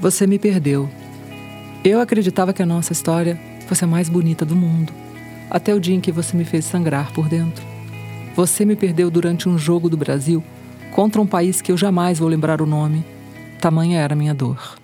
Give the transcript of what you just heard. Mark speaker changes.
Speaker 1: Você me perdeu. Eu acreditava que a nossa história fosse a mais bonita do mundo, até o dia em que você me fez sangrar por dentro. Você me perdeu durante um jogo do Brasil contra um país que eu jamais vou lembrar o nome. Tamanha era minha dor.